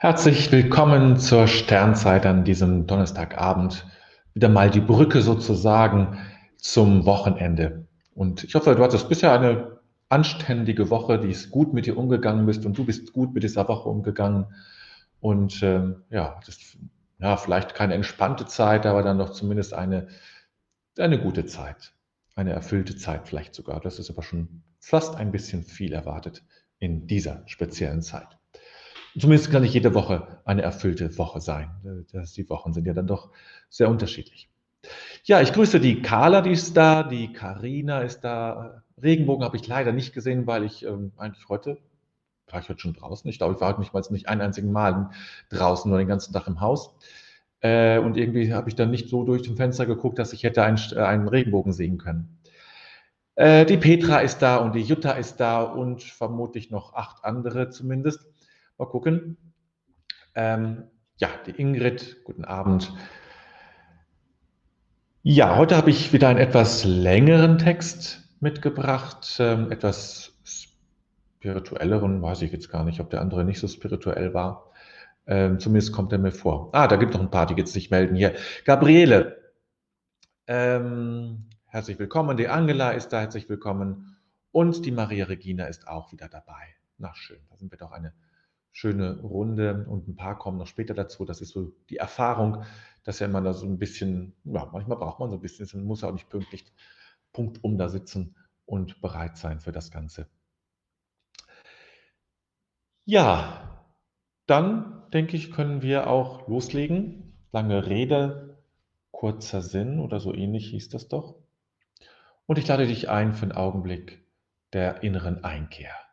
Herzlich willkommen zur Sternzeit an diesem Donnerstagabend. Wieder mal die Brücke sozusagen zum Wochenende. Und ich hoffe, du hattest bisher eine anständige Woche, die ist gut mit dir umgegangen bist und du bist gut mit dieser Woche umgegangen. Und ähm, ja, hattest ja, vielleicht keine entspannte Zeit, aber dann doch zumindest eine, eine gute Zeit. Eine erfüllte Zeit vielleicht sogar. Das ist aber schon fast ein bisschen viel erwartet in dieser speziellen Zeit. Zumindest kann nicht jede Woche eine erfüllte Woche sein. Das, die Wochen sind ja dann doch sehr unterschiedlich. Ja, ich grüße die Carla, die ist da, die Karina ist da. Regenbogen habe ich leider nicht gesehen, weil ich ähm, eigentlich heute, war ich heute schon draußen? Ich glaube, ich war heute nicht mal nicht einen einzigen Mal draußen, nur den ganzen Tag im Haus. Äh, und irgendwie habe ich dann nicht so durch zum Fenster geguckt, dass ich hätte einen, äh, einen Regenbogen sehen können. Äh, die Petra ist da und die Jutta ist da und vermutlich noch acht andere zumindest. Mal gucken. Ähm, ja, die Ingrid, guten Abend. Ja, heute habe ich wieder einen etwas längeren Text mitgebracht, ähm, etwas spirituelleren, weiß ich jetzt gar nicht, ob der andere nicht so spirituell war. Ähm, zumindest kommt er mir vor. Ah, da gibt noch ein paar, die jetzt sich melden hier. Gabriele, ähm, herzlich willkommen. Die Angela ist da, herzlich willkommen. Und die Maria Regina ist auch wieder dabei. Na schön, da sind wir doch eine schöne Runde und ein paar kommen noch später dazu. Das ist so die Erfahrung, dass ja man da so ein bisschen, ja, manchmal braucht man so ein bisschen, man muss auch nicht pünktlich punktum da sitzen und bereit sein für das Ganze. Ja, dann denke ich, können wir auch loslegen. Lange Rede, kurzer Sinn oder so ähnlich hieß das doch. Und ich lade dich ein für einen Augenblick der inneren Einkehr.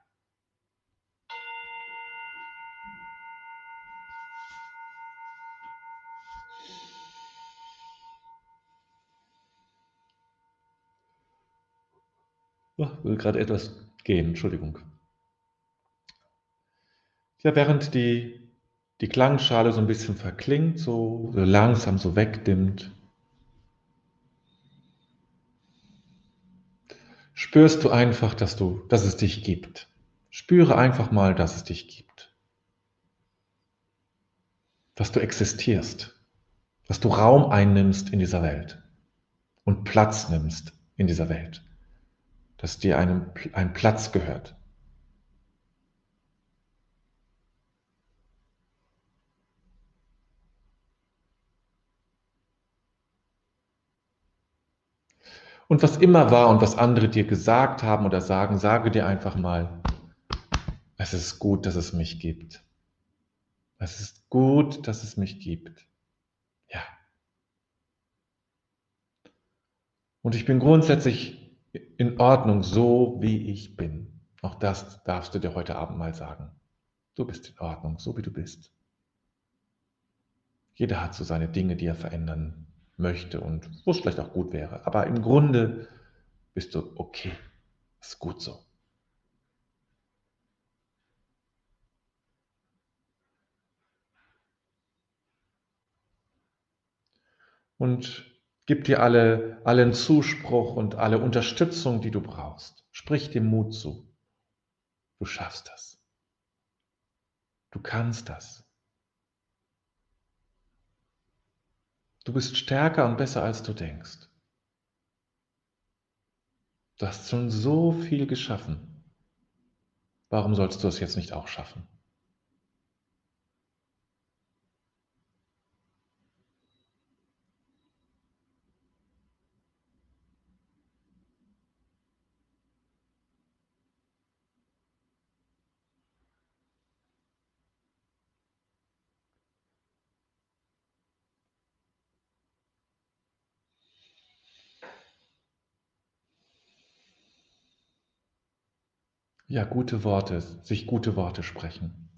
Will gerade etwas gehen, Entschuldigung. Ja, während die, die Klangschale so ein bisschen verklingt, so, langsam so wegdimmt, spürst du einfach, dass du, dass es dich gibt. Spüre einfach mal, dass es dich gibt. Dass du existierst. Dass du Raum einnimmst in dieser Welt und Platz nimmst in dieser Welt dass dir einem, ein Platz gehört. Und was immer war und was andere dir gesagt haben oder sagen, sage dir einfach mal, es ist gut, dass es mich gibt. Es ist gut, dass es mich gibt. Ja. Und ich bin grundsätzlich in Ordnung, so wie ich bin. Auch das darfst du dir heute Abend mal sagen. Du bist in Ordnung, so wie du bist. Jeder hat so seine Dinge, die er verändern möchte und wo es vielleicht auch gut wäre. Aber im Grunde bist du okay. Ist gut so. Und Gib dir alle, allen Zuspruch und alle Unterstützung, die du brauchst. Sprich dem Mut zu. Du schaffst das. Du kannst das. Du bist stärker und besser, als du denkst. Du hast schon so viel geschaffen. Warum sollst du es jetzt nicht auch schaffen? Ja, gute Worte, sich gute Worte sprechen.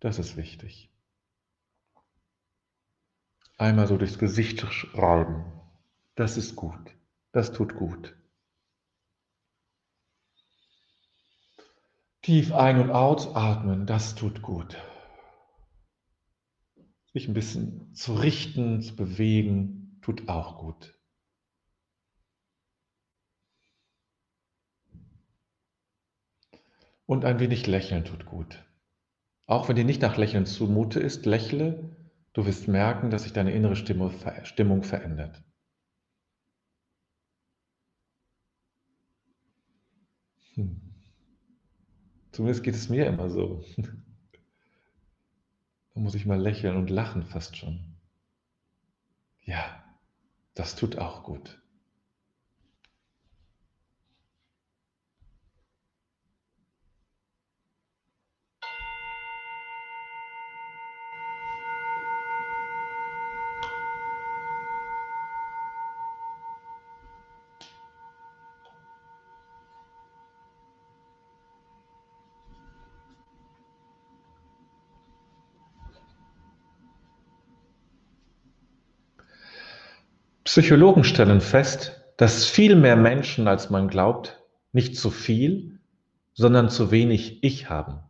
Das ist wichtig. Einmal so durchs Gesicht schreiben. Das ist gut. Das tut gut. Tief ein- und ausatmen, das tut gut. Sich ein bisschen zu richten, zu bewegen, tut auch gut. Und ein wenig lächeln tut gut. Auch wenn dir nicht nach Lächeln zumute ist, lächle, du wirst merken, dass sich deine innere Stimmung verändert. Hm. Zumindest geht es mir immer so. Da muss ich mal lächeln und lachen fast schon. Ja, das tut auch gut. Psychologen stellen fest, dass viel mehr Menschen, als man glaubt, nicht zu viel, sondern zu wenig Ich haben.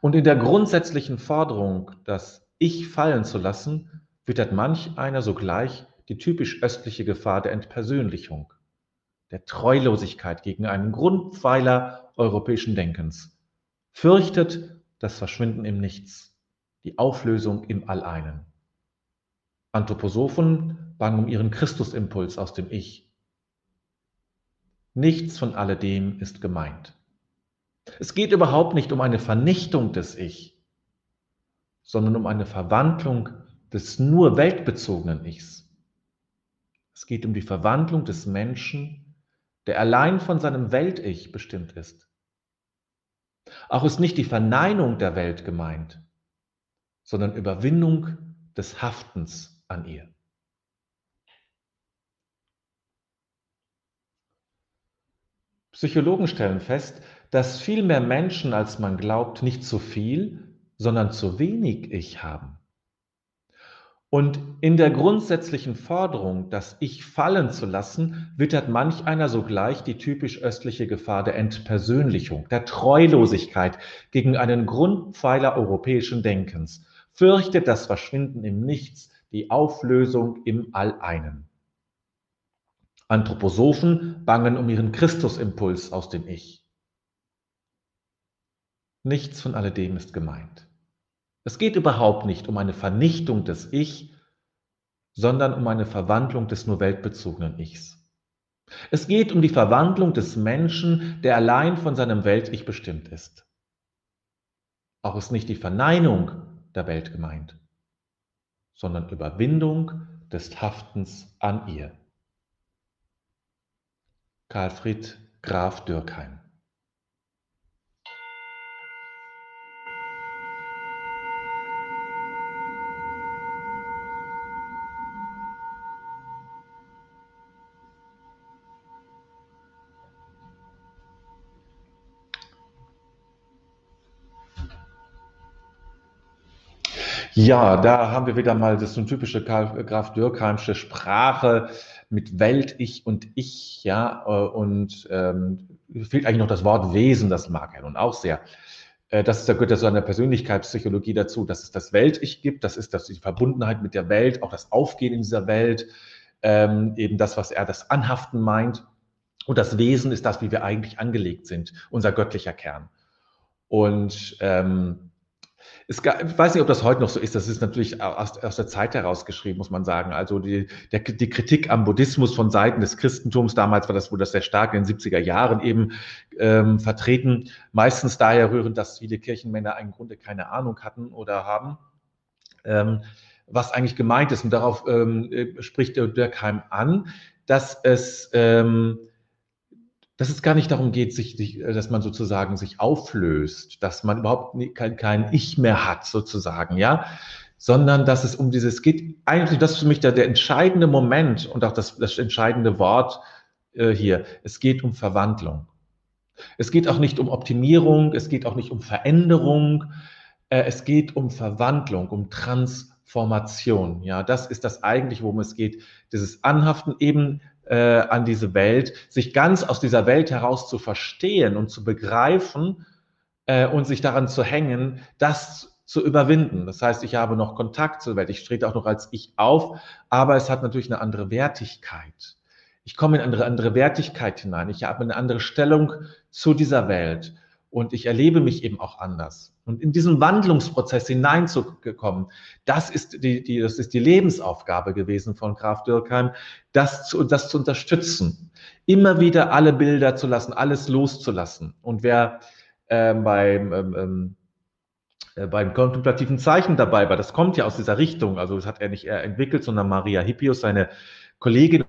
Und in der grundsätzlichen Forderung, das Ich fallen zu lassen, wittert manch einer sogleich die typisch östliche Gefahr der Entpersönlichung, der Treulosigkeit gegen einen Grundpfeiler europäischen Denkens, fürchtet das Verschwinden im Nichts, die Auflösung im Alleinen. Anthroposophen bangen um ihren Christusimpuls aus dem Ich. Nichts von alledem ist gemeint. Es geht überhaupt nicht um eine Vernichtung des Ich, sondern um eine Verwandlung des nur weltbezogenen Ichs. Es geht um die Verwandlung des Menschen, der allein von seinem Welt-Ich bestimmt ist. Auch ist nicht die Verneinung der Welt gemeint, sondern Überwindung des Haftens an ihr. Psychologen stellen fest, dass viel mehr Menschen, als man glaubt, nicht zu viel, sondern zu wenig Ich haben. Und in der grundsätzlichen Forderung, das Ich fallen zu lassen, wittert manch einer sogleich die typisch östliche Gefahr der Entpersönlichung, der Treulosigkeit gegen einen Grundpfeiler europäischen Denkens, fürchtet das Verschwinden im Nichts, die Auflösung im Alleinen. Anthroposophen bangen um ihren Christusimpuls aus dem Ich. Nichts von alledem ist gemeint. Es geht überhaupt nicht um eine Vernichtung des Ich, sondern um eine Verwandlung des nur weltbezogenen Ichs. Es geht um die Verwandlung des Menschen, der allein von seinem Welt-Ich bestimmt ist. Auch ist nicht die Verneinung der Welt gemeint sondern Überwindung des Haftens an ihr. Karlfried Graf Dürkheim Ja, da haben wir wieder mal das so typische Karl Graf Dürkheimsche Sprache mit Welt, Ich und Ich, ja, äh, und ähm, fehlt eigentlich noch das Wort Wesen, das mag er nun auch sehr. Äh, das ist, da gehört ja so eine Persönlichkeitspsychologie dazu, dass es das Welt-Ich gibt, das ist das, die Verbundenheit mit der Welt, auch das Aufgehen in dieser Welt, ähm, eben das, was er das Anhaften meint. Und das Wesen ist das, wie wir eigentlich angelegt sind, unser göttlicher Kern. Und ähm, es gab, ich weiß nicht, ob das heute noch so ist. Das ist natürlich aus, aus der Zeit heraus geschrieben, muss man sagen. Also die, der, die Kritik am Buddhismus von Seiten des Christentums, damals war das wohl das sehr stark in den 70er Jahren eben ähm, vertreten. Meistens daher rührend, dass viele Kirchenmänner im Grunde keine Ahnung hatten oder haben. Ähm, was eigentlich gemeint ist. Und darauf ähm, äh, spricht der Dirkheim an, dass es ähm, dass es gar nicht darum geht, sich, äh, dass man sozusagen sich auflöst, dass man überhaupt kein, kein Ich mehr hat, sozusagen, ja, sondern dass es um dieses geht. Eigentlich, das ist für mich der, der entscheidende Moment und auch das, das entscheidende Wort äh, hier. Es geht um Verwandlung. Es geht auch nicht um Optimierung, es geht auch nicht um Veränderung, äh, es geht um Verwandlung, um Transformation. Ja, das ist das eigentlich, worum es geht. Dieses Anhaften eben äh, an diese Welt, sich ganz aus dieser Welt heraus zu verstehen und zu begreifen äh, und sich daran zu hängen, das zu überwinden. Das heißt, ich habe noch Kontakt zur Welt, ich trete auch noch als ich auf, aber es hat natürlich eine andere Wertigkeit. Ich komme in eine andere Wertigkeit hinein, ich habe eine andere Stellung zu dieser Welt. Und ich erlebe mich eben auch anders. Und in diesen Wandlungsprozess hineinzukommen, das ist die, die, das ist die Lebensaufgabe gewesen von Graf Dürkheim, das zu, das zu unterstützen. Immer wieder alle Bilder zu lassen, alles loszulassen. Und wer äh, beim, ähm, ähm, äh, beim kontemplativen Zeichen dabei war, das kommt ja aus dieser Richtung, also das hat er nicht er entwickelt, sondern Maria Hippius, seine Kollegin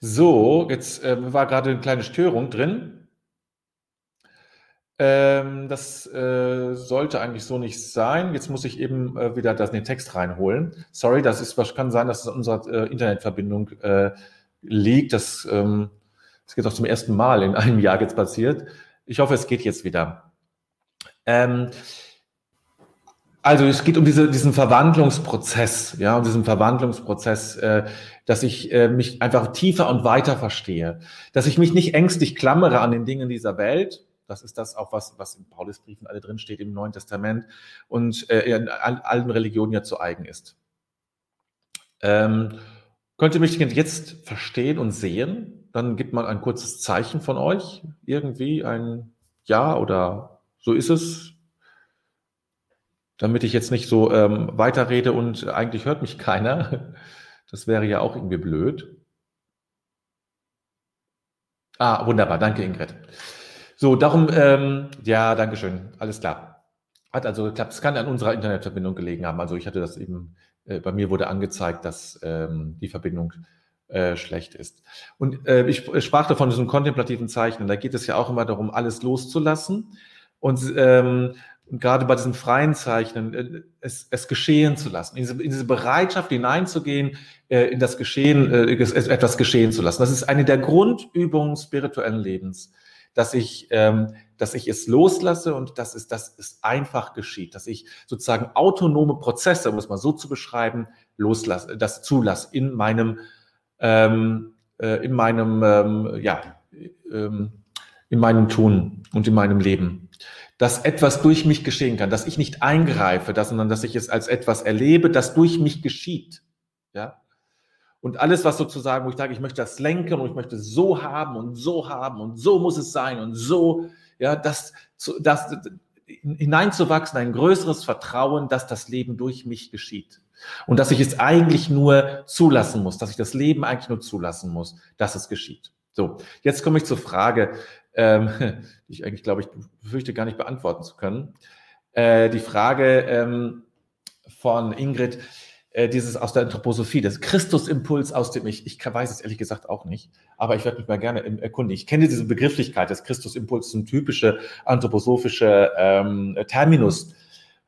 So, jetzt äh, war gerade eine kleine Störung drin. Ähm, das äh, sollte eigentlich so nicht sein. Jetzt muss ich eben äh, wieder das, den Text reinholen. Sorry, das ist, was kann sein, dass es an unserer äh, Internetverbindung äh, liegt. Das, ähm, das geht auch zum ersten Mal in einem Jahr jetzt passiert. Ich hoffe, es geht jetzt wieder. Ähm, also es geht um diese, diesen Verwandlungsprozess, ja, um diesen Verwandlungsprozess, äh, dass ich äh, mich einfach tiefer und weiter verstehe, dass ich mich nicht ängstlich klammere an den Dingen dieser Welt. Das ist das auch, was, was in Paulusbriefen alle drin steht im Neuen Testament und äh, in allen Religionen ja zu eigen ist. Ähm, könnt ihr mich jetzt verstehen und sehen? Dann gibt mal ein kurzes Zeichen von euch, irgendwie ein Ja oder so ist es, damit ich jetzt nicht so ähm, weiterrede und eigentlich hört mich keiner. Das wäre ja auch irgendwie blöd. Ah, wunderbar, danke Ingrid. So, darum, ähm, ja, danke schön, alles klar. Hat also geklappt. Es kann an unserer Internetverbindung gelegen haben. Also ich hatte das eben, äh, bei mir wurde angezeigt, dass ähm, die Verbindung äh, schlecht ist. Und äh, ich sprach davon diesem kontemplativen Zeichnen. Da geht es ja auch immer darum, alles loszulassen. Und ähm, und gerade bei diesem freien Zeichnen, äh, es, es geschehen zu lassen, in diese, in diese Bereitschaft hineinzugehen, äh, in das Geschehen, äh, etwas geschehen zu lassen. Das ist eine der Grundübungen spirituellen Lebens, dass ich, ähm, dass ich es loslasse und dass es, dass es einfach geschieht, dass ich sozusagen autonome Prozesse, um es mal so zu beschreiben, loslasse, das zulasse in meinem, ähm, äh, in meinem, ähm, ja, ähm, in meinem Tun und in meinem Leben dass etwas durch mich geschehen kann, dass ich nicht eingreife, dass, sondern dass ich es als etwas erlebe, das durch mich geschieht. Ja? Und alles, was sozusagen, wo ich sage, ich möchte das lenken und ich möchte so haben und so haben und so muss es sein und so, ja, das, das hineinzuwachsen, ein größeres Vertrauen, dass das Leben durch mich geschieht. Und dass ich es eigentlich nur zulassen muss, dass ich das Leben eigentlich nur zulassen muss, dass es geschieht. So, jetzt komme ich zur Frage, ähm, die ich eigentlich, glaube ich, befürchte gar nicht beantworten zu können. Äh, die Frage ähm, von Ingrid, äh, dieses aus der Anthroposophie, das Christusimpuls aus dem Ich. Ich weiß es ehrlich gesagt auch nicht, aber ich werde mich mal gerne erkundigen. Ich kenne diese Begrifflichkeit des Christusimpuls, eine typische anthroposophische ähm, Terminus,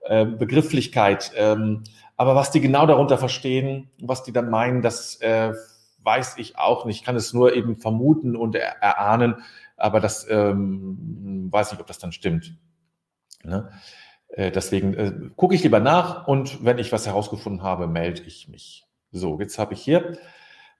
äh, Begrifflichkeit. Ähm, aber was die genau darunter verstehen, was die dann meinen, das äh, weiß ich auch nicht. Ich kann es nur eben vermuten und erahnen, aber das ähm, weiß ich, ob das dann stimmt. Ne? Äh, deswegen äh, gucke ich lieber nach und wenn ich was herausgefunden habe, melde ich mich. So, jetzt habe ich hier.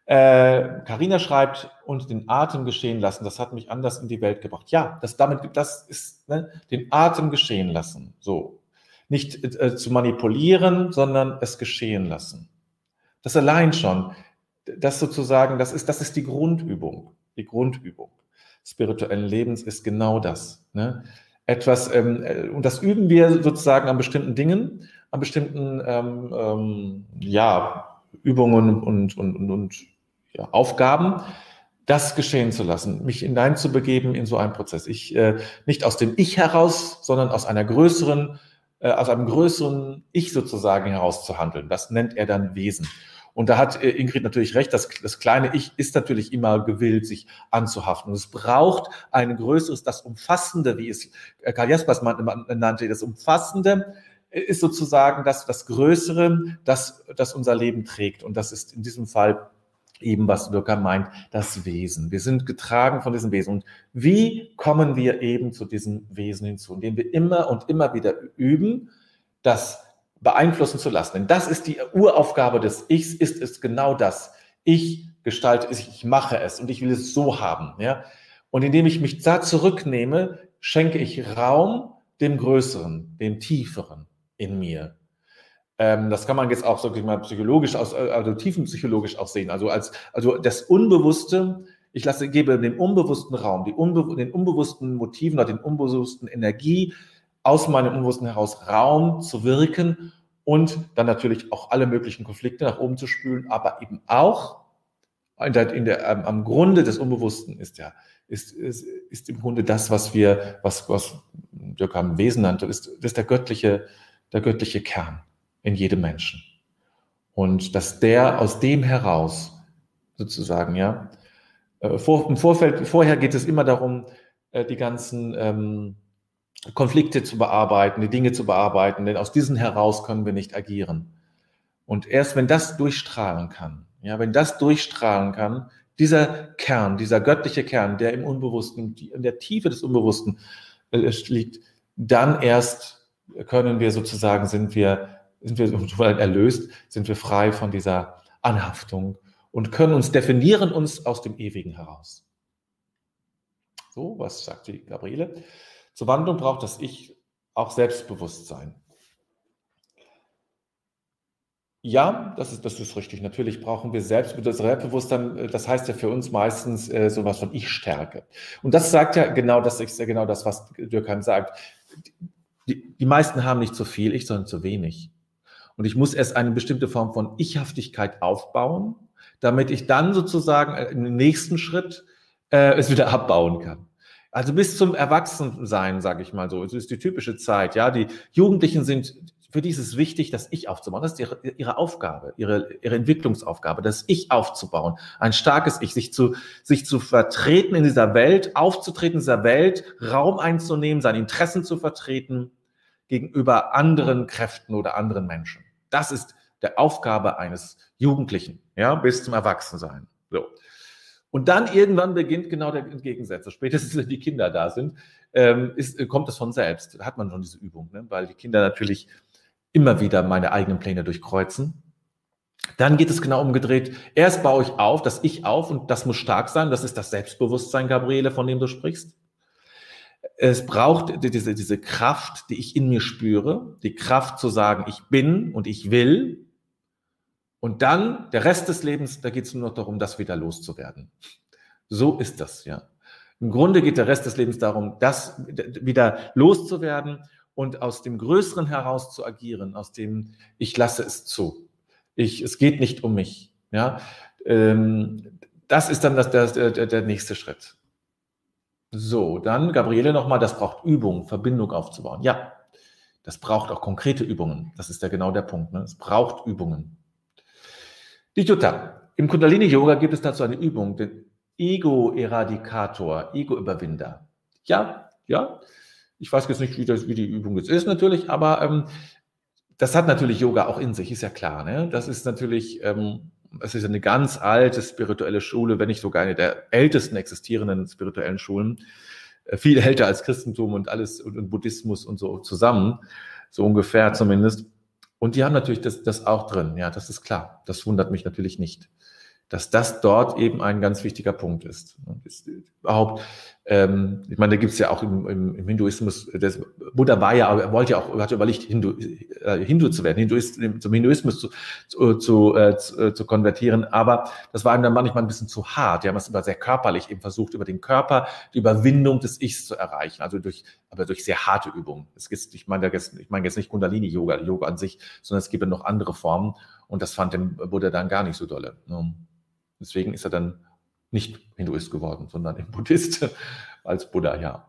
Karina äh, schreibt, und den Atem geschehen lassen, das hat mich anders in die Welt gebracht. Ja, das damit, das ist ne, den Atem geschehen lassen. So. Nicht äh, zu manipulieren, sondern es geschehen lassen. Das allein schon, das sozusagen, das ist, das ist die Grundübung. Die Grundübung spirituellen Lebens ist genau das. Ne? etwas, ähm, äh, und das üben wir sozusagen an bestimmten Dingen, an bestimmten ähm, ähm, ja, Übungen und, und, und, und ja, Aufgaben, das geschehen zu lassen, mich hineinzubegeben in so einen Prozess. Ich äh, nicht aus dem Ich heraus, sondern aus einer größeren, äh, aus einem größeren Ich sozusagen heraus zu handeln. Das nennt er dann Wesen. Und da hat äh, Ingrid natürlich recht, das, das kleine Ich ist natürlich immer gewillt, sich anzuhaften. Und es braucht ein größeres, das Umfassende, wie es äh, Karl Jaspers nannte, das Umfassende äh, ist sozusagen das, das Größere, das, das unser Leben trägt. Und das ist in diesem Fall eben, was Dürker meint, das Wesen. Wir sind getragen von diesem Wesen. Und wie kommen wir eben zu diesem Wesen hinzu? Indem wir immer und immer wieder üben, das beeinflussen zu lassen. Denn das ist die Uraufgabe des Ichs, ist es genau das. Ich gestalte es, ich mache es und ich will es so haben. Ja? Und indem ich mich da zurücknehme, schenke ich Raum dem Größeren, dem Tieferen in mir. Ähm, das kann man jetzt auch, sag ich mal, psychologisch aus, also tiefenpsychologisch auch sehen. Also als, also das Unbewusste, ich lasse, gebe dem unbewussten Raum, unbe den unbewussten Motiven oder den unbewussten Energie aus meinem Unbewussten heraus Raum zu wirken und dann natürlich auch alle möglichen Konflikte nach oben zu spülen, aber eben auch in der, in der, ähm, am Grunde des Unbewussten ist ja, ist, ist, ist im Grunde das, was wir, was, was Dirk am Wesen nannte, ist, ist der göttliche, der göttliche Kern in jedem Menschen. Und dass der aus dem heraus sozusagen, ja, äh, vor, im Vorfeld, vorher geht es immer darum, äh, die ganzen ähm, Konflikte zu bearbeiten, die Dinge zu bearbeiten, denn aus diesen heraus können wir nicht agieren. Und erst wenn das durchstrahlen kann, ja, wenn das durchstrahlen kann, dieser Kern, dieser göttliche Kern, der im Unbewussten, in der Tiefe des Unbewussten äh, liegt, dann erst können wir sozusagen, sind wir sind wir erlöst, sind wir frei von dieser Anhaftung und können uns definieren uns aus dem Ewigen heraus. So, was sagt die Gabriele? Zur Wandlung braucht das Ich auch Selbstbewusstsein. Ja, das ist, das ist richtig. Natürlich brauchen wir Selbstbewusstsein. Das heißt ja für uns meistens äh, sowas von Ich-Stärke. Und das sagt ja genau das, ist ja genau das, was Dürkheim sagt. Die, die meisten haben nicht zu viel Ich, sondern zu wenig. Und ich muss erst eine bestimmte Form von Ichhaftigkeit aufbauen, damit ich dann sozusagen im nächsten Schritt äh, es wieder abbauen kann. Also bis zum Erwachsensein, sage ich mal so. Es ist die typische Zeit. Ja, die Jugendlichen sind für die ist es wichtig, das Ich aufzubauen. Das ist ihre, ihre Aufgabe, ihre, ihre Entwicklungsaufgabe, das Ich aufzubauen. Ein starkes Ich, sich zu, sich zu vertreten in dieser Welt, aufzutreten in dieser Welt, Raum einzunehmen, seine Interessen zu vertreten gegenüber anderen Kräften oder anderen Menschen. Das ist der Aufgabe eines Jugendlichen, ja, bis zum Erwachsensein. So. Und dann irgendwann beginnt genau der Gegensätze. Spätestens, wenn die Kinder da sind, ähm, ist, kommt es von selbst. Hat man schon diese Übung, ne? weil die Kinder natürlich immer wieder meine eigenen Pläne durchkreuzen. Dann geht es genau umgedreht. Erst baue ich auf, das Ich auf und das muss stark sein. Das ist das Selbstbewusstsein, Gabriele, von dem du sprichst. Es braucht diese, diese Kraft, die ich in mir spüre, die Kraft zu sagen, ich bin und ich will. Und dann der Rest des Lebens, da geht es nur noch darum, das wieder loszuwerden. So ist das, ja. Im Grunde geht der Rest des Lebens darum, das wieder loszuwerden und aus dem Größeren heraus zu agieren, aus dem ich lasse es zu. Ich, es geht nicht um mich. Ja, ähm, das ist dann das, der, der, der nächste Schritt. So, dann Gabriele nochmal, das braucht Übung, Verbindung aufzubauen. Ja, das braucht auch konkrete Übungen. Das ist ja genau der Punkt. Ne? Es braucht Übungen. Die Jutta, im Kundalini-Yoga gibt es dazu eine Übung, den Ego-Eradikator, Ego-Überwinder. Ja, ja. Ich weiß jetzt nicht, wie, das, wie die Übung jetzt ist natürlich, aber ähm, das hat natürlich Yoga auch in sich, ist ja klar. Ne? Das ist natürlich ähm, ist eine ganz alte spirituelle Schule, wenn nicht sogar eine der ältesten existierenden spirituellen Schulen, äh, viel älter als Christentum und alles und, Buddhismus und so zusammen, so ungefähr zumindest. Und die haben natürlich das, das auch drin, ja, das ist klar. Das wundert mich natürlich nicht, dass das dort eben ein ganz wichtiger Punkt ist. Und ist überhaupt ähm, ich meine, da gibt es ja auch im, im, im Hinduismus, das, Buddha war ja, er wollte ja auch, hatte überlegt, Hindu, äh, Hindu zu werden, Hinduist, zum Hinduismus zu, zu, zu, äh, zu, äh, zu konvertieren, aber das war ihm dann manchmal ein bisschen zu hart. Die haben es immer sehr körperlich eben versucht, über den Körper die Überwindung des Ichs zu erreichen, also durch, aber durch sehr harte Übungen. Es gibt, ich meine jetzt, ich meine jetzt nicht Kundalini-Yoga, Yoga an sich, sondern es gibt ja noch andere Formen und das fand dem Buddha dann gar nicht so dolle. Ne? Deswegen ist er dann nicht Hinduist geworden, sondern im Buddhist als Buddha, ja.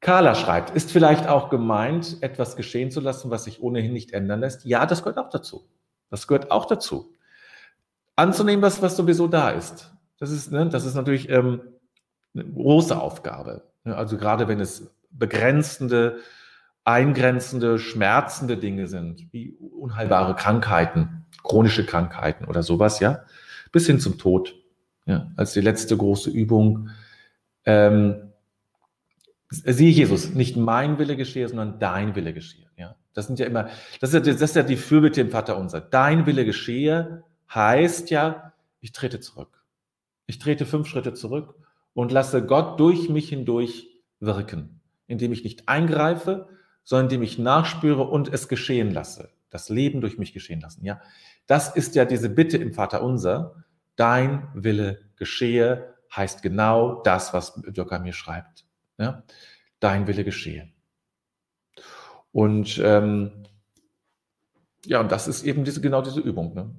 Carla schreibt, ist vielleicht auch gemeint, etwas geschehen zu lassen, was sich ohnehin nicht ändern lässt? Ja, das gehört auch dazu. Das gehört auch dazu. Anzunehmen, was, was sowieso da ist. Das ist, ne, das ist natürlich ähm, eine große Aufgabe. Also gerade wenn es begrenzende, eingrenzende, schmerzende Dinge sind, wie unheilbare Krankheiten, chronische Krankheiten oder sowas, ja, bis hin zum Tod ja, als die letzte große Übung. Ähm, siehe Jesus, nicht mein Wille geschehe, sondern dein Wille geschehe. Ja, das sind ja immer, das ist ja, das ist ja die Fürbitte im Vater unser. Dein Wille geschehe heißt ja, ich trete zurück. Ich trete fünf Schritte zurück und lasse Gott durch mich hindurch wirken, indem ich nicht eingreife, sondern indem ich nachspüre und es geschehen lasse. Das Leben durch mich geschehen lassen. Ja, das ist ja diese Bitte im Vater unser dein Wille geschehe, heißt genau das, was Dürker mir schreibt. Ja? Dein Wille geschehe. Und ähm, ja, und das ist eben diese, genau diese Übung. Ne?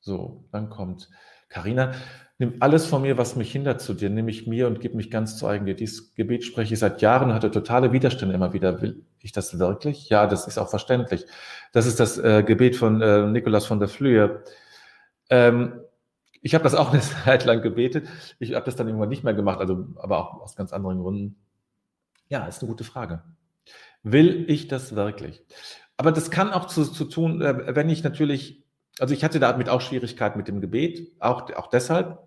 So, dann kommt Karina, nimm alles von mir, was mich hindert zu dir, nimm ich mir und gib mich ganz zu eigen dir. Dieses Gebet spreche ich seit Jahren, hatte totale Widerstände immer wieder. Will ich das wirklich? Ja, das ist auch verständlich. Das ist das äh, Gebet von äh, Nikolaus von der Flühe. Ähm, ich habe das auch eine Zeit lang gebetet. Ich habe das dann irgendwann nicht mehr gemacht, also aber auch aus ganz anderen Gründen. Ja, ist eine gute Frage. Will ich das wirklich? Aber das kann auch zu, zu tun, äh, wenn ich natürlich, also ich hatte damit auch Schwierigkeiten mit dem Gebet, auch, auch deshalb.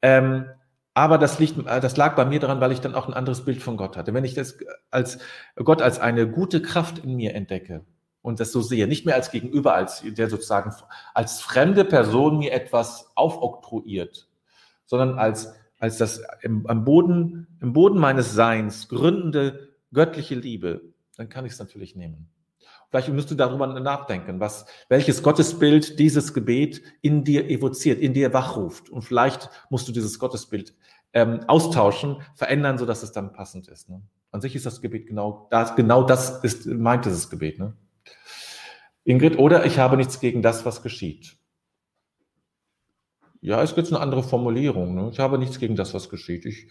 Ähm, aber das, liegt, äh, das lag bei mir daran, weil ich dann auch ein anderes Bild von Gott hatte. Wenn ich das als Gott als eine gute Kraft in mir entdecke, und das so sehe. Nicht mehr als Gegenüber, als der sozusagen als fremde Person mir etwas aufoktroyiert, sondern als, als das im, am Boden, im Boden meines Seins gründende göttliche Liebe, dann kann ich es natürlich nehmen. Vielleicht müsst du darüber nachdenken, was, welches Gottesbild dieses Gebet in dir evoziert, in dir wachruft. Und vielleicht musst du dieses Gottesbild ähm, austauschen, verändern, sodass es dann passend ist. Ne? An sich ist das Gebet genau das, genau das ist, meint dieses Gebet. Ne? Ingrid, oder ich habe nichts gegen das, was geschieht. Ja, es gibt eine andere Formulierung. Ne? Ich habe nichts gegen das, was geschieht. Ich,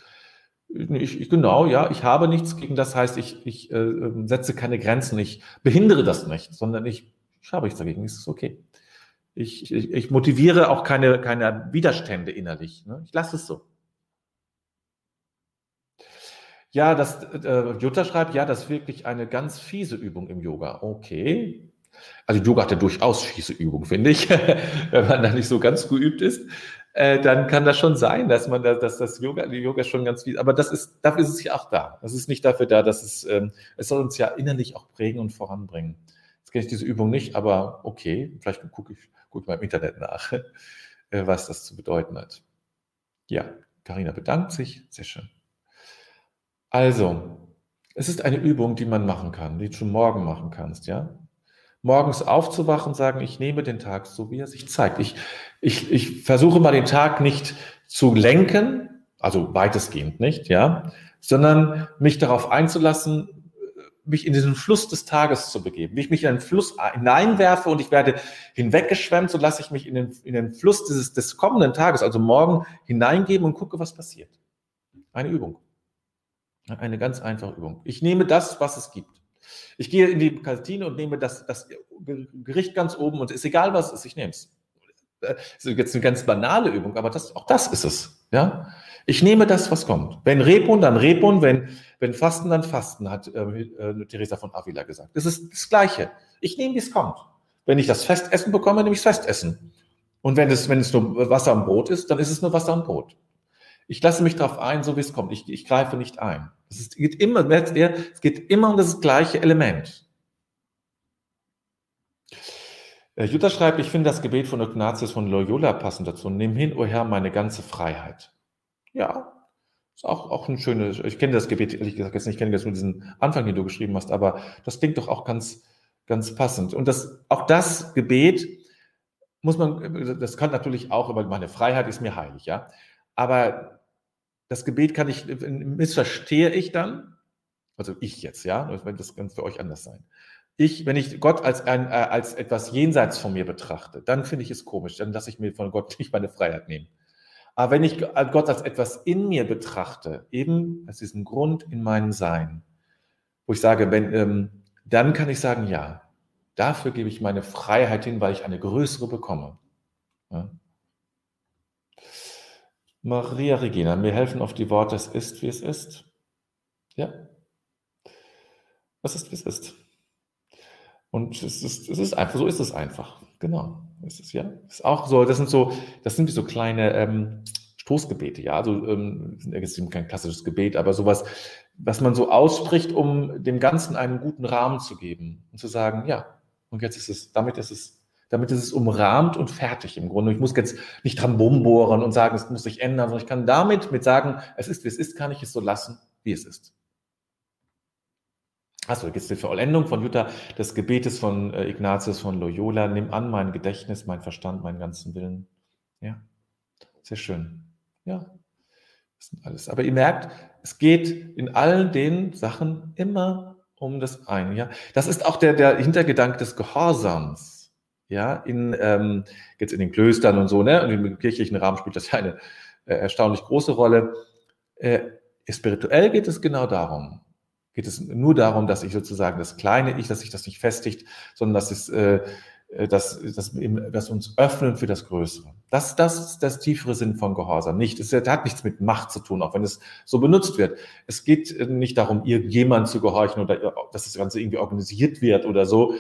ich, ich, genau, ja, ich habe nichts gegen das, heißt, ich, ich äh, setze keine Grenzen, ich behindere das nicht, sondern ich, ich habe nichts dagegen, es ist okay. Ich, ich, ich motiviere auch keine, keine Widerstände innerlich. Ne? Ich lasse es so. Ja, das, äh, Jutta schreibt, ja, das ist wirklich eine ganz fiese Übung im Yoga. Okay, also Yoga hat ja durchaus fiese Übung, finde ich. Wenn man da nicht so ganz geübt ist, äh, dann kann das schon sein, dass man da, dass das Yoga, die Yoga schon ganz fies, aber das ist, dafür ist es ja auch da. Das ist nicht dafür da, dass es, ähm, es soll uns ja innerlich auch prägen und voranbringen. Jetzt kenne ich diese Übung nicht, aber okay, vielleicht gucke ich, ich mal im Internet nach, äh, was das zu bedeuten hat. Ja, Karina bedankt sich, sehr schön. Also, es ist eine Übung, die man machen kann, die du schon morgen machen kannst, ja morgens aufzuwachen und sagen, ich nehme den Tag so, wie er sich zeigt. Ich, ich, ich versuche mal den Tag nicht zu lenken, also weitestgehend nicht, ja, sondern mich darauf einzulassen, mich in diesen Fluss des Tages zu begeben, wie ich mich in einen Fluss hineinwerfe und ich werde hinweggeschwemmt, so lasse ich mich in den, in den Fluss dieses, des kommenden Tages, also morgen, hineingeben und gucke, was passiert. Eine Übung. Eine ganz einfache Übung. Ich nehme das, was es gibt. Ich gehe in die Kantine und nehme das, das Gericht ganz oben und es ist egal, was es ist, ich nehme es. Das ist jetzt eine ganz banale Übung, aber das, auch das ist es. Ja? Ich nehme das, was kommt. Wenn Rebun, dann Rebun, wenn, wenn Fasten, dann Fasten, hat äh, äh, Teresa von Avila gesagt. Das ist das Gleiche. Ich nehme, wie es kommt. Wenn ich das Festessen bekomme, nehme ich das Festessen. Und wenn es, wenn es nur Wasser und Brot ist, dann ist es nur Wasser und Brot. Ich lasse mich darauf ein, so wie es kommt. Ich, ich greife nicht ein. Es geht immer, es geht immer um das gleiche Element. Äh, Jutta schreibt, ich finde das Gebet von Ignatius von Loyola passend dazu. Nimm hin, o oh Herr, meine ganze Freiheit. Ja, Ist auch, auch ein schönes, ich kenne das Gebet, ehrlich gesagt, jetzt nicht, ich kenne jetzt nur diesen Anfang, den du geschrieben hast, aber das klingt doch auch ganz, ganz passend. Und das, auch das Gebet muss man, das kann natürlich auch, aber meine Freiheit ist mir heilig, ja. Aber das Gebet kann ich, missverstehe ich dann, also ich jetzt, ja, das kann für euch anders sein. Ich, wenn ich Gott als, ein, äh, als etwas jenseits von mir betrachte, dann finde ich es komisch, dann lasse ich mir von Gott nicht meine Freiheit nehmen. Aber wenn ich Gott als etwas in mir betrachte, eben als diesen Grund in meinem Sein, wo ich sage, wenn, ähm, dann kann ich sagen, ja, dafür gebe ich meine Freiheit hin, weil ich eine größere bekomme. Ja. Maria Regina, mir helfen auf die Worte, es ist, wie es ist. Ja. Es ist, wie es ist. Und es ist, es ist einfach, so ist es einfach. Genau. Es ist, ja. Es ist auch so, das sind so, das sind wie so kleine ähm, Stoßgebete, ja. Also, ähm, ist kein klassisches Gebet, aber sowas, was man so ausspricht, um dem Ganzen einen guten Rahmen zu geben und zu sagen, ja, und jetzt ist es, damit ist es, damit ist es umrahmt und fertig im Grunde. Ich muss jetzt nicht dran rumbohren und sagen, es muss sich ändern, sondern ich kann damit mit sagen, es ist, wie es ist, kann ich es so lassen, wie es ist. Achso, jetzt die Vollendung von Jutta des Gebetes von äh, Ignatius von Loyola. Nimm an mein Gedächtnis, mein Verstand, meinen ganzen Willen. Ja, sehr schön. Ja, das sind alles. Aber ihr merkt, es geht in allen den Sachen immer um das eine. Ja, das ist auch der, der Hintergedanke des Gehorsams. Ja, in, ähm, jetzt in den Klöstern und so, ne, und im kirchlichen Rahmen spielt das ja eine äh, erstaunlich große Rolle. Äh, spirituell geht es genau darum geht es nur darum, dass ich sozusagen das kleine Ich, dass sich das nicht festigt, sondern dass es äh, äh dass, dass, dass uns öffnen für das Größere. Das, das ist das tiefere Sinn von Gehorsam. Nicht, es hat nichts mit Macht zu tun, auch wenn es so benutzt wird. Es geht äh, nicht darum, irgendjemand zu gehorchen oder äh, dass das Ganze irgendwie organisiert wird oder so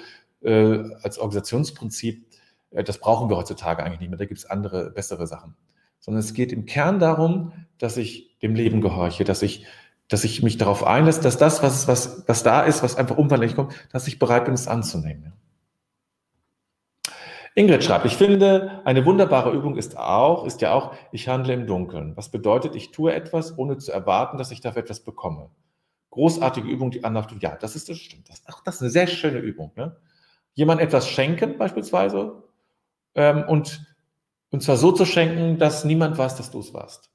äh, als Organisationsprinzip. Das brauchen wir heutzutage eigentlich nicht mehr. Da gibt es andere, bessere Sachen. Sondern es geht im Kern darum, dass ich dem Leben gehorche, dass ich dass ich mich darauf einlasse, dass das, was, was, was da ist, was einfach unveränderlich kommt, dass ich bereit bin, es anzunehmen. Ingrid schreibt, ich finde, eine wunderbare Übung ist auch, ist ja auch, ich handle im Dunkeln. Was bedeutet, ich tue etwas, ohne zu erwarten, dass ich dafür etwas bekomme. Großartige Übung, die andere tut. Ja, das ist das stimmt. Das, ach, das ist eine sehr schöne Übung. Ne? Jemand etwas schenken, beispielsweise, ähm, und, und zwar so zu schenken, dass niemand weiß, dass du es warst.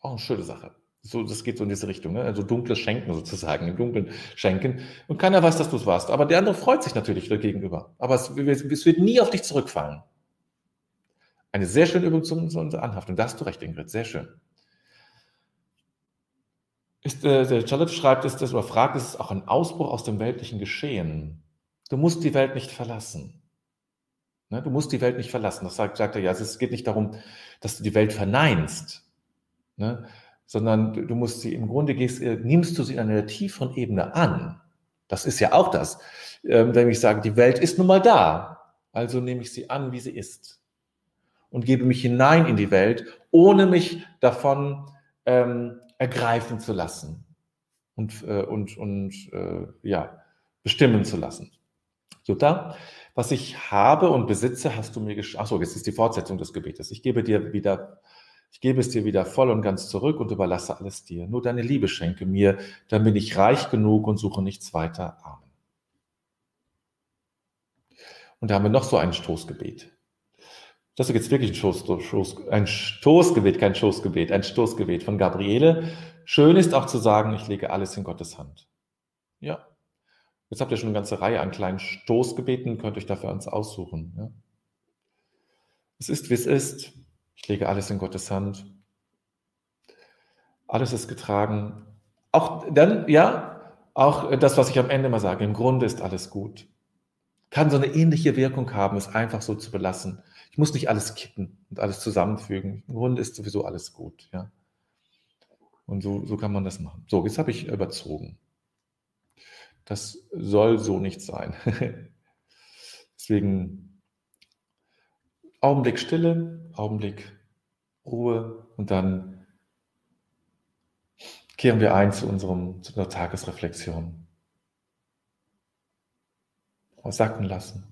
Auch eine schöne Sache. So, das geht so in diese Richtung, ne? also dunkles Schenken sozusagen, im Dunkeln schenken. Und keiner weiß, dass du es warst. Aber der andere freut sich natürlich gegenüber. Aber es, es, wird nie auf dich zurückfallen. Eine sehr schöne Übung zur, zur Anhaftung. Da hast du recht, Ingrid. Sehr schön. Ist, äh, der Charlotte schreibt, ist das oder fragt, ist es auch ein Ausbruch aus dem weltlichen Geschehen? Du musst die Welt nicht verlassen. Ne? Du musst die Welt nicht verlassen. Das sagt, sagt er ja. Es geht nicht darum, dass du die Welt verneinst. Ne? sondern du musst sie im Grunde gehst, äh, nimmst du sie in einer tieferen Ebene an. Das ist ja auch das. Ähm, wenn ich sage, die Welt ist nun mal da, also nehme ich sie an, wie sie ist und gebe mich hinein in die Welt, ohne mich davon ähm, ergreifen zu lassen und, äh, und, und äh, ja, bestimmen zu lassen. Jutta, was ich habe und besitze, hast du mir geschrieben. Achso, jetzt ist die Fortsetzung des Gebetes. Ich gebe dir wieder ich gebe es dir wieder voll und ganz zurück und überlasse alles dir. Nur deine Liebe schenke mir, dann bin ich reich genug und suche nichts weiter. Amen. Und da haben wir noch so ein Stoßgebet. Das ist jetzt wirklich ein, Stoß, Stoß, ein Stoßgebet, kein Stoßgebet, ein Stoßgebet von Gabriele. Schön ist auch zu sagen, ich lege alles in Gottes Hand. Ja. Jetzt habt ihr schon eine ganze Reihe an kleinen Stoßgebeten, könnt euch dafür eins aussuchen. Ja. Es ist, wie es ist. Ich lege alles in Gottes Hand. Alles ist getragen. Auch dann, ja, auch das, was ich am Ende mal sage, im Grunde ist alles gut. Kann so eine ähnliche Wirkung haben, es einfach so zu belassen. Ich muss nicht alles kippen und alles zusammenfügen. Im Grunde ist sowieso alles gut, ja. Und so, so kann man das machen. So, jetzt habe ich überzogen. Das soll so nicht sein. Deswegen Augenblick Stille, Augenblick Ruhe und dann kehren wir ein zu, unserem, zu unserer Tagesreflexion. Sacken lassen.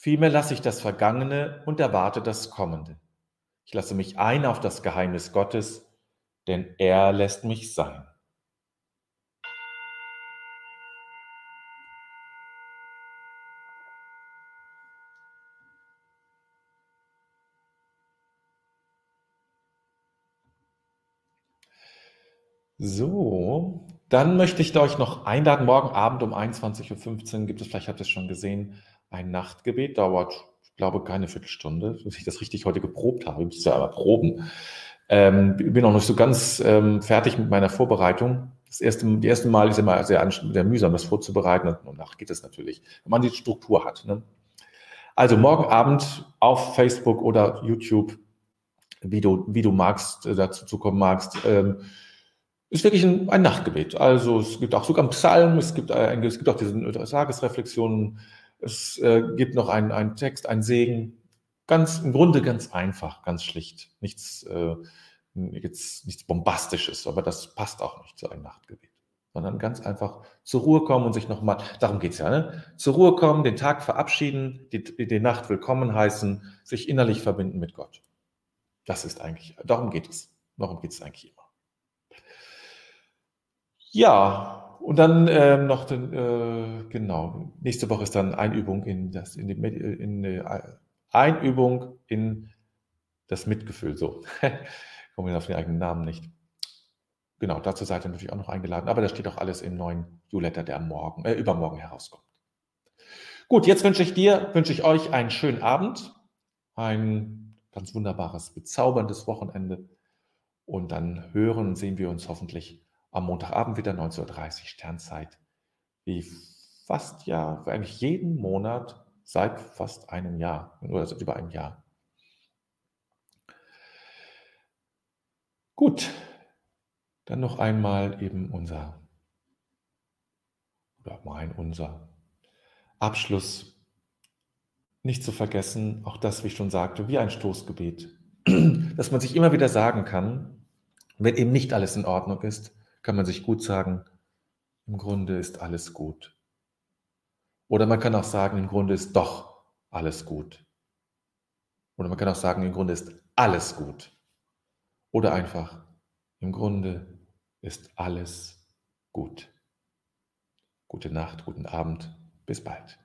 Vielmehr lasse ich das Vergangene und erwarte das Kommende. Ich lasse mich ein auf das Geheimnis Gottes, denn er lässt mich sein. So, dann möchte ich euch noch einladen. Morgen Abend um 21.15 Uhr gibt es, vielleicht habt ihr es schon gesehen, ein Nachtgebet dauert, ich glaube, keine Viertelstunde, bis ich das richtig heute geprobt habe. Ich muss ja aber proben. Ähm, bin auch noch nicht so ganz ähm, fertig mit meiner Vorbereitung. Das erste, die erste Mal ist immer sehr, sehr mühsam, das vorzubereiten. Und danach geht es natürlich, wenn man die Struktur hat. Ne? Also morgen Abend auf Facebook oder YouTube, wie du, wie du magst, äh, dazu zu kommen magst, ähm, ist wirklich ein, ein, Nachtgebet. Also es gibt auch sogar einen Psalm, es gibt, ein, es gibt auch diese Tagesreflexionen, es äh, gibt noch einen, einen Text, einen Segen. Ganz, im Grunde ganz einfach, ganz schlicht. Nichts, äh, jetzt, nichts Bombastisches, aber das passt auch nicht zu einem Nachtgebet. Sondern ganz einfach zur Ruhe kommen und sich nochmal, darum geht's ja, ne? Zur Ruhe kommen, den Tag verabschieden, die, die Nacht willkommen heißen, sich innerlich verbinden mit Gott. Das ist eigentlich, darum geht es. Darum geht es eigentlich immer. Ja, und dann ähm, noch, den, äh, genau, nächste Woche ist dann Einübung in das, in die, in die Einübung in das Mitgefühl. So, kommen wir auf den eigenen Namen nicht. Genau, dazu seid ihr natürlich auch noch eingeladen, aber das steht auch alles im neuen Newsletter, der morgen, äh, übermorgen herauskommt. Gut, jetzt wünsche ich dir, wünsche ich euch einen schönen Abend, ein ganz wunderbares, bezauberndes Wochenende und dann hören und sehen wir uns hoffentlich am Montagabend wieder 19.30 Uhr Sternzeit. Wie fast ja, eigentlich jeden Monat seit fast einem Jahr oder seit über einem Jahr. Gut, dann noch einmal eben unser oder mein, unser Abschluss. Nicht zu vergessen, auch das, wie ich schon sagte, wie ein Stoßgebet, dass man sich immer wieder sagen kann, wenn eben nicht alles in Ordnung ist, kann man sich gut sagen, im Grunde ist alles gut. Oder man kann auch sagen, im Grunde ist doch alles gut. Oder man kann auch sagen, im Grunde ist alles gut. Oder einfach, im Grunde ist alles gut. Gute Nacht, guten Abend, bis bald.